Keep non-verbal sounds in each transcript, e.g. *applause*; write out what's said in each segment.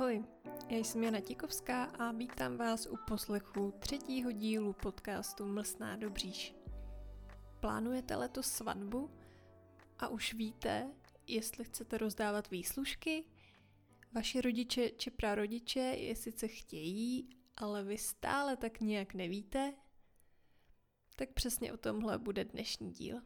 Ahoj, já jsem Jana Tikovská a vítám vás u poslechu třetího dílu podcastu Mlsná Dobříš. Plánujete letos svatbu a už víte, jestli chcete rozdávat výslužky? Vaši rodiče či prarodiče je sice chtějí, ale vy stále tak nějak nevíte? Tak přesně o tomhle bude dnešní díl.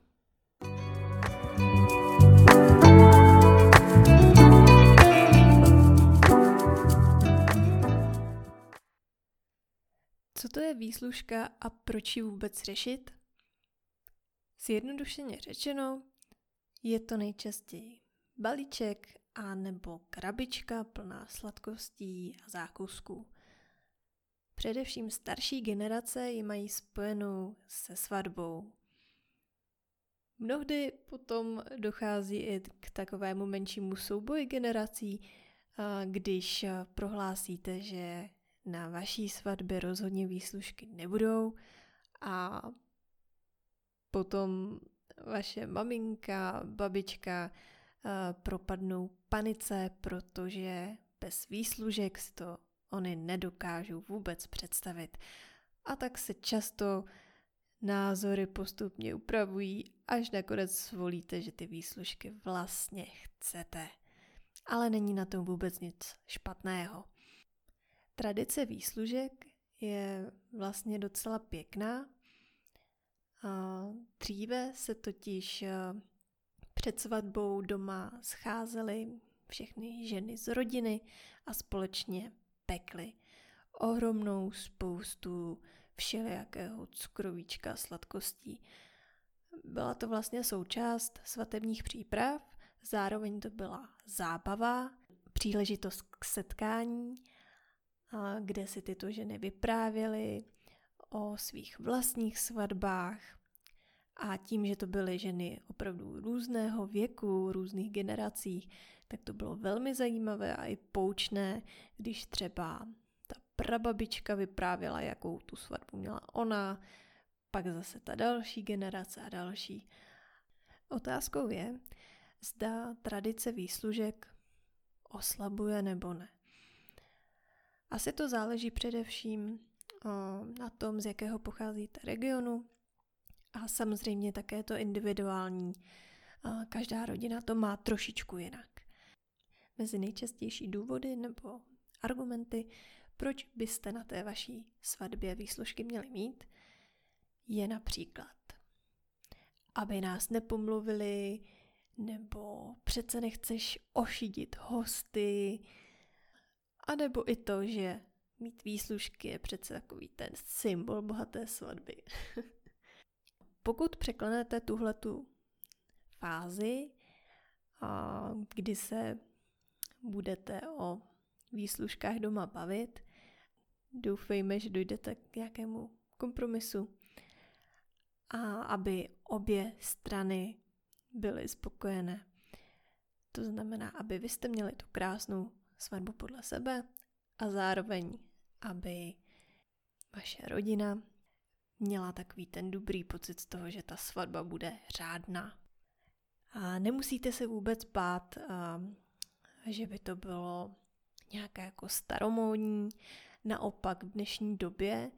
Co to je výslužka a proč ji vůbec řešit? Zjednodušeně řečeno, je to nejčastěji balíček a nebo krabička plná sladkostí a zákusků. Především starší generace ji mají spojenou se svatbou. Mnohdy potom dochází i k takovému menšímu souboji generací, když prohlásíte, že na vaší svatbě rozhodně výslužky nebudou a potom vaše maminka, babička propadnou panice, protože bez výslužek si to oni nedokážou vůbec představit. A tak se často názory postupně upravují, až nakonec zvolíte, že ty výslužky vlastně chcete. Ale není na tom vůbec nic špatného. Tradice výslužek je vlastně docela pěkná. Dříve se totiž před svatbou doma scházely všechny ženy z rodiny a společně pekly ohromnou spoustu všelijakého cukrovíčka sladkostí. Byla to vlastně součást svatebních příprav, zároveň to byla zábava, příležitost k setkání kde si tyto ženy vyprávěly o svých vlastních svatbách. A tím, že to byly ženy opravdu různého věku, různých generací, tak to bylo velmi zajímavé a i poučné, když třeba ta prababička vyprávěla, jakou tu svatbu měla ona, pak zase ta další generace a další. Otázkou je, zda tradice výslužek oslabuje nebo ne. Asi to záleží především na tom, z jakého pocházíte regionu a samozřejmě také to individuální. Každá rodina to má trošičku jinak. Mezi nejčastější důvody nebo argumenty, proč byste na té vaší svatbě výslužky měli mít, je například, aby nás nepomluvili, nebo přece nechceš ošidit hosty, a nebo i to, že mít výslužky je přece takový ten symbol bohaté svatby. *laughs* Pokud překlenete tuhletu fázi, a kdy se budete o výslužkách doma bavit, doufejme, že dojdete k nějakému kompromisu a aby obě strany byly spokojené. To znamená, aby vy jste měli tu krásnou svatbu podle sebe a zároveň, aby vaše rodina měla takový ten dobrý pocit z toho, že ta svatba bude řádná. A nemusíte se vůbec bát, že by to bylo nějaké jako staromódní. Naopak v dnešní době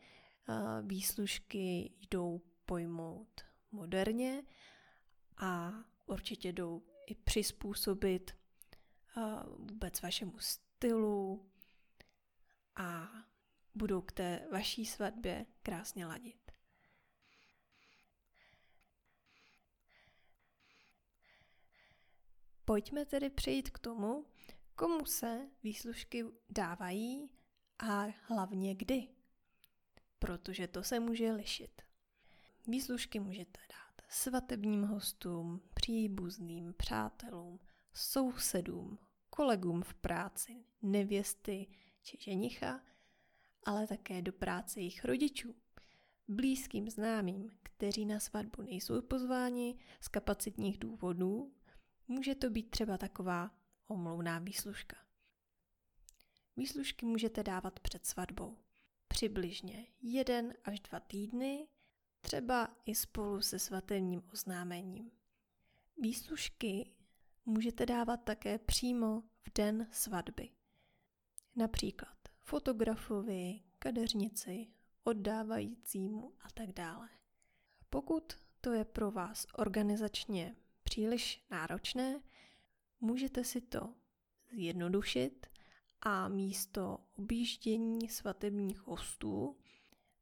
výslužky jdou pojmout moderně a určitě jdou i přizpůsobit vůbec vašemu stylu a budou k té vaší svatbě krásně ladit. Pojďme tedy přejít k tomu, komu se výslužky dávají a hlavně kdy. Protože to se může lišit. Výslužky můžete dát svatebním hostům, příbuzným, přátelům, sousedům, kolegům v práci, nevěsty či ženicha, ale také do práce jejich rodičů, blízkým známým, kteří na svatbu nejsou pozváni z kapacitních důvodů, může to být třeba taková omlouná výslužka. Výslužky můžete dávat před svatbou. Přibližně jeden až dva týdny, třeba i spolu se svatebním oznámením. Výslužky můžete dávat také přímo v den svatby. například fotografovi, kadeřnici, oddávajícímu a tak dále. Pokud to je pro vás organizačně příliš náročné, můžete si to zjednodušit a místo objíždění svatebních hostů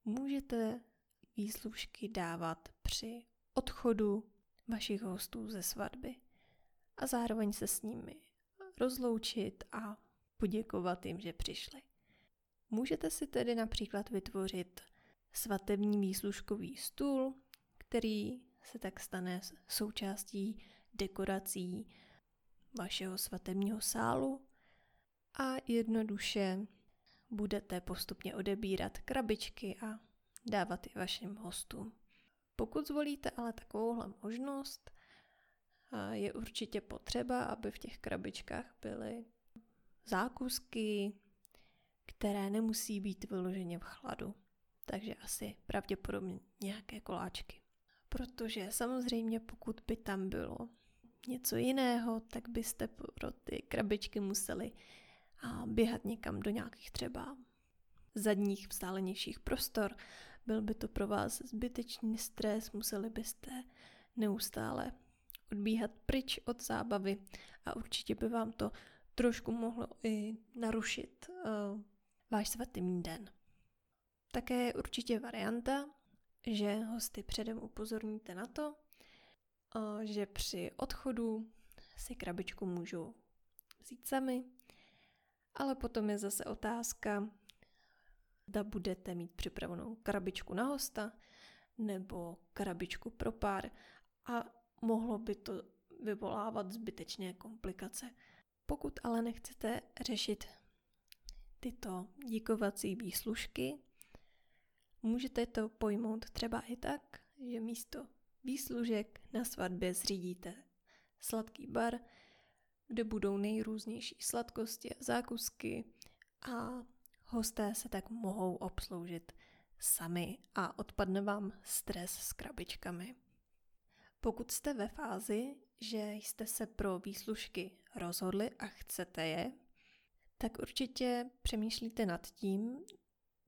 můžete výslužky dávat při odchodu vašich hostů ze svatby a zároveň se s nimi rozloučit a poděkovat jim, že přišli. Můžete si tedy například vytvořit svatební výslužkový stůl, který se tak stane součástí dekorací vašeho svatebního sálu a jednoduše budete postupně odebírat krabičky a dávat je vašim hostům. Pokud zvolíte ale takovouhle možnost, je určitě potřeba, aby v těch krabičkách byly zákusky, které nemusí být vyloženě v chladu. Takže asi pravděpodobně nějaké koláčky. Protože samozřejmě pokud by tam bylo něco jiného, tak byste pro ty krabičky museli běhat někam do nějakých třeba zadních vzdálenějších prostor. Byl by to pro vás zbytečný stres, museli byste neustále odbíhat pryč od zábavy a určitě by vám to trošku mohlo i narušit uh, váš svatý den. Také je určitě varianta, že hosty předem upozorníte na to, uh, že při odchodu si krabičku můžou vzít sami, ale potom je zase otázka, zda budete mít připravenou krabičku na hosta nebo krabičku pro pár a mohlo by to vyvolávat zbytečné komplikace. Pokud ale nechcete řešit tyto díkovací výslužky, můžete to pojmout třeba i tak, že místo výslužek na svatbě zřídíte sladký bar, kde budou nejrůznější sladkosti a zákusky a hosté se tak mohou obsloužit sami a odpadne vám stres s krabičkami. Pokud jste ve fázi, že jste se pro výslužky rozhodli a chcete je, tak určitě přemýšlíte nad tím,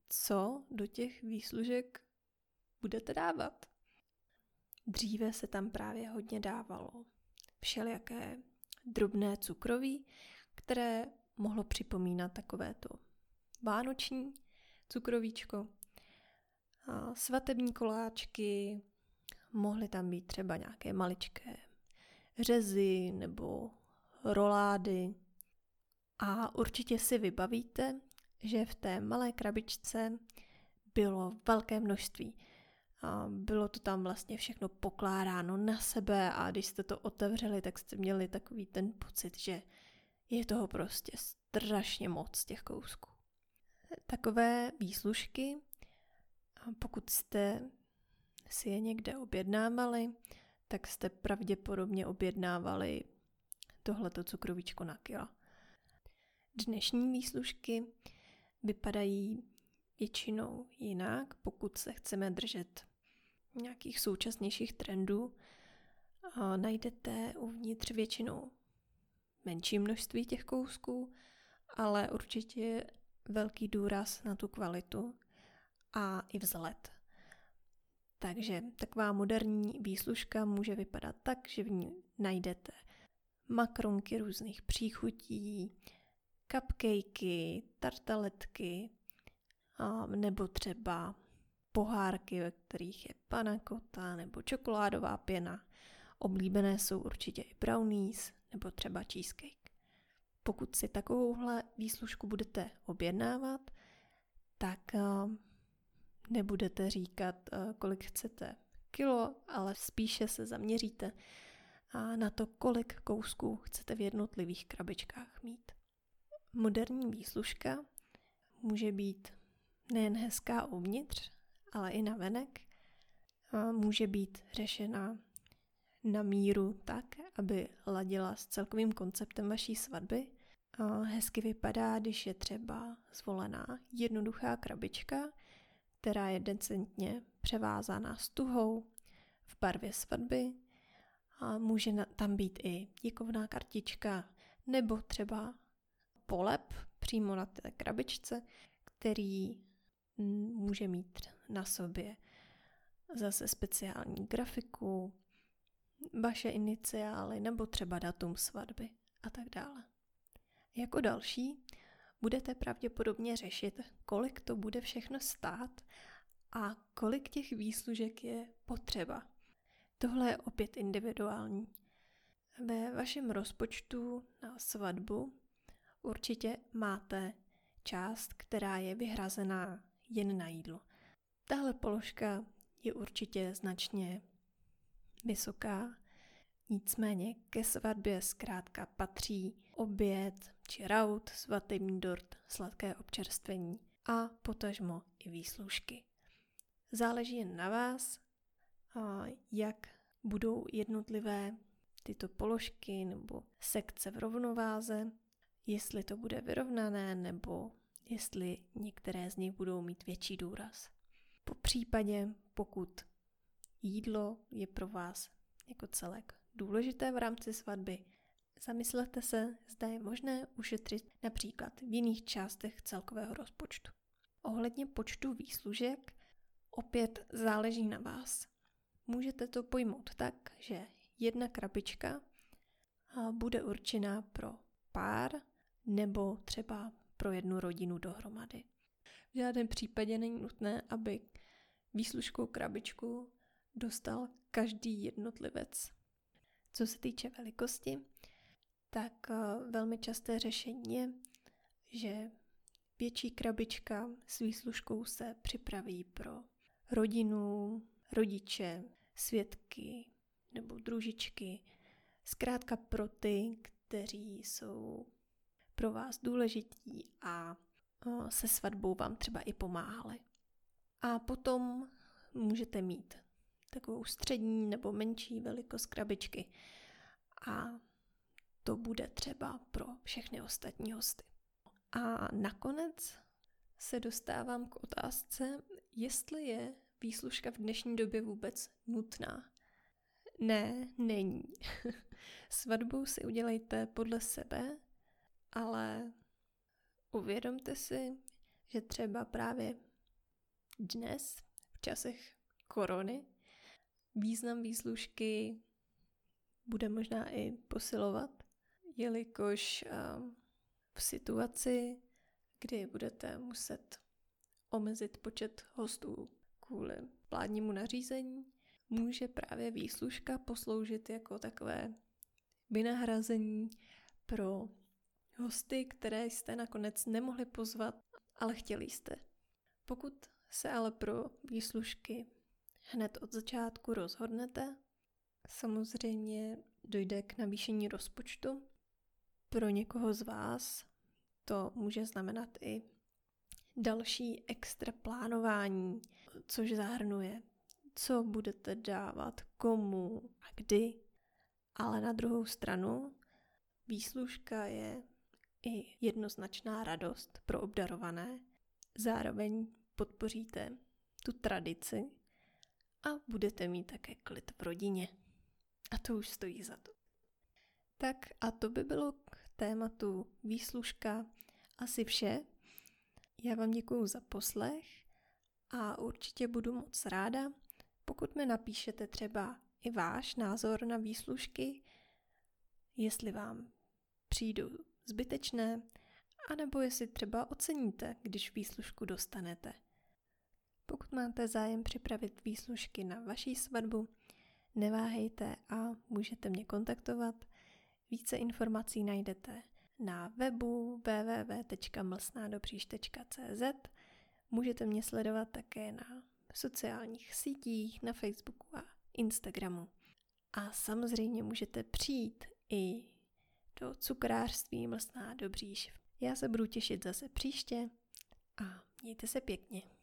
co do těch výslužek budete dávat. Dříve se tam právě hodně dávalo všelijaké drobné cukroví, které mohlo připomínat takové to vánoční cukrovíčko, svatební koláčky, mohly tam být třeba nějaké maličké řezy nebo rolády. A určitě si vybavíte, že v té malé krabičce bylo velké množství. A bylo to tam vlastně všechno pokládáno na sebe a když jste to otevřeli, tak jste měli takový ten pocit, že je toho prostě strašně moc těch kousků. Takové výslužky, pokud jste si je někde objednávali, tak jste pravděpodobně objednávali tohleto cukrovíčko na kila. Dnešní výslužky vypadají většinou jinak, pokud se chceme držet nějakých současnějších trendů. A najdete uvnitř většinou menší množství těch kousků, ale určitě velký důraz na tu kvalitu a i vzhled. Takže taková moderní výslužka může vypadat tak, že v ní najdete makronky různých příchutí, cupcakey, tartaletky, nebo třeba pohárky, ve kterých je panakota nebo čokoládová pěna. Oblíbené jsou určitě i brownies nebo třeba cheesecake. Pokud si takovouhle výslužku budete objednávat, tak nebudete říkat, kolik chcete kilo, ale spíše se zaměříte na to, kolik kousků chcete v jednotlivých krabičkách mít. Moderní výslužka může být nejen hezká uvnitř, ale i na venek. Může být řešena na míru tak, aby ladila s celkovým konceptem vaší svatby. Hezky vypadá, když je třeba zvolená jednoduchá krabička, která je decentně převázaná stuhou v barvě svatby. A může tam být i díkovná kartička nebo třeba polep přímo na té krabičce, který může mít na sobě zase speciální grafiku, vaše iniciály nebo třeba datum svatby a tak dále. Jako další budete pravděpodobně řešit, kolik to bude všechno stát a kolik těch výslužek je potřeba. Tohle je opět individuální. Ve vašem rozpočtu na svatbu určitě máte část, která je vyhrazená jen na jídlo. Tahle položka je určitě značně vysoká, nicméně ke svatbě zkrátka patří oběd či raut, svatební dort, sladké občerstvení a potažmo i výslužky. Záleží jen na vás, jak budou jednotlivé tyto položky nebo sekce v rovnováze, jestli to bude vyrovnané nebo jestli některé z nich budou mít větší důraz. Po případě, pokud jídlo je pro vás jako celek důležité v rámci svatby, zamyslete se, zda je možné ušetřit například v jiných částech celkového rozpočtu. Ohledně počtu výslužek opět záleží na vás. Můžete to pojmout tak, že jedna krabička bude určená pro pár nebo třeba pro jednu rodinu dohromady. V žádném případě není nutné, aby výslužkou krabičku dostal každý jednotlivec. Co se týče velikosti, tak velmi časté řešení je, že větší krabička s výslužkou se připraví pro rodinu, rodiče, svědky nebo družičky, zkrátka pro ty, kteří jsou pro vás důležití a se svatbou vám třeba i pomáhali. A potom můžete mít takovou střední nebo menší velikost krabičky a to bude třeba pro všechny ostatní hosty. A nakonec se dostávám k otázce, jestli je výslužka v dnešní době vůbec nutná. Ne, není. *laughs* Svatbu si udělejte podle sebe, ale uvědomte si, že třeba právě dnes, v časech korony, význam výslužky bude možná i posilovat, jelikož v situaci, kdy budete muset omezit počet hostů kvůli vládnímu nařízení, může právě výslužka posloužit jako takové vynahrazení pro hosty, které jste nakonec nemohli pozvat, ale chtěli jste. Pokud se ale pro výslužky hned od začátku rozhodnete, samozřejmě dojde k navýšení rozpočtu. Pro někoho z vás to může znamenat i další extra plánování, což zahrnuje, co budete dávat, komu a kdy. Ale na druhou stranu výslužka je i jednoznačná radost pro obdarované. Zároveň podpoříte tu tradici a budete mít také klid v rodině. A to už stojí za to. Tak a to by bylo k tématu výslužka asi vše. Já vám děkuji za poslech a určitě budu moc ráda, pokud mi napíšete třeba i váš názor na výslužky, jestli vám přijdou zbytečné, anebo jestli třeba oceníte, když výslužku dostanete. Pokud máte zájem připravit výslužky na vaší svatbu, neváhejte a můžete mě kontaktovat. Více informací najdete na webu www.mlsnádopříš.cz Můžete mě sledovat také na sociálních sítích, na Facebooku a Instagramu. A samozřejmě můžete přijít i do cukrářství Mlsná Dobříš. Já se budu těšit zase příště a mějte se pěkně.